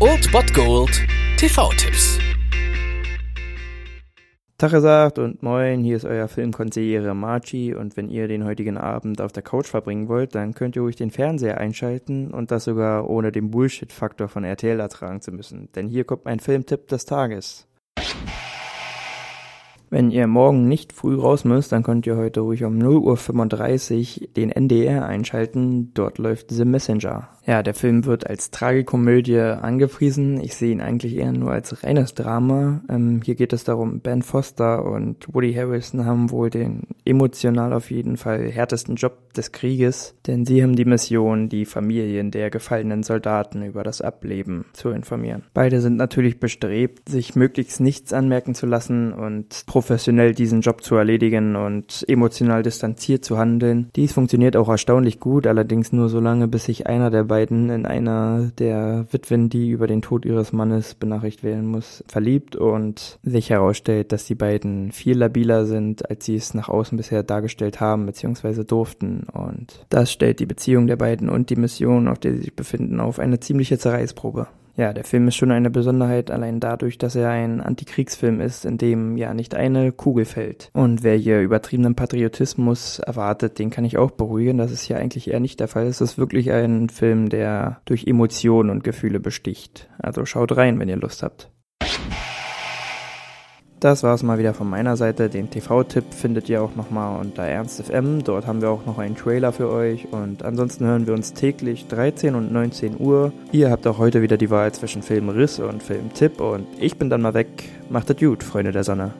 Old Bot Gold TV-Tipps. Tag gesagt und moin, hier ist euer Filmkonsigliere Marchi und wenn ihr den heutigen Abend auf der Couch verbringen wollt, dann könnt ihr ruhig den Fernseher einschalten und das sogar ohne den Bullshit-Faktor von RTL ertragen zu müssen, denn hier kommt mein Filmtipp des Tages. Wenn ihr morgen nicht früh raus müsst, dann könnt ihr heute ruhig um 0.35 Uhr den NDR einschalten. Dort läuft The Messenger. Ja, der Film wird als Tragikomödie angepriesen. Ich sehe ihn eigentlich eher nur als reines Drama. Ähm, hier geht es darum, Ben Foster und Woody Harrison haben wohl den emotional auf jeden Fall härtesten Job des Krieges, denn sie haben die Mission, die Familien der gefallenen Soldaten über das Ableben zu informieren. Beide sind natürlich bestrebt, sich möglichst nichts anmerken zu lassen und professionell diesen Job zu erledigen und emotional distanziert zu handeln. Dies funktioniert auch erstaunlich gut, allerdings nur so lange, bis sich einer der beiden in einer der Witwen, die über den Tod ihres Mannes benachrichtigt werden muss, verliebt und sich herausstellt, dass die beiden viel labiler sind, als sie es nach außen bisher dargestellt haben bzw. durften. Und das stellt die Beziehung der beiden und die Mission, auf der sie sich befinden, auf eine ziemliche Zerreißprobe. Ja, der Film ist schon eine Besonderheit, allein dadurch, dass er ein Antikriegsfilm ist, in dem ja nicht eine Kugel fällt. Und wer hier übertriebenen Patriotismus erwartet, den kann ich auch beruhigen. Das ist hier eigentlich eher nicht der Fall. Es ist wirklich ein Film, der durch Emotionen und Gefühle besticht. Also schaut rein, wenn ihr Lust habt. Das war es mal wieder von meiner Seite. Den TV-Tipp findet ihr auch nochmal unter ErnstFM. Dort haben wir auch noch einen Trailer für euch. Und ansonsten hören wir uns täglich 13 und 19 Uhr. Ihr habt auch heute wieder die Wahl zwischen Filmriss und Filmtipp. Und ich bin dann mal weg. Macht es gut, Freunde der Sonne.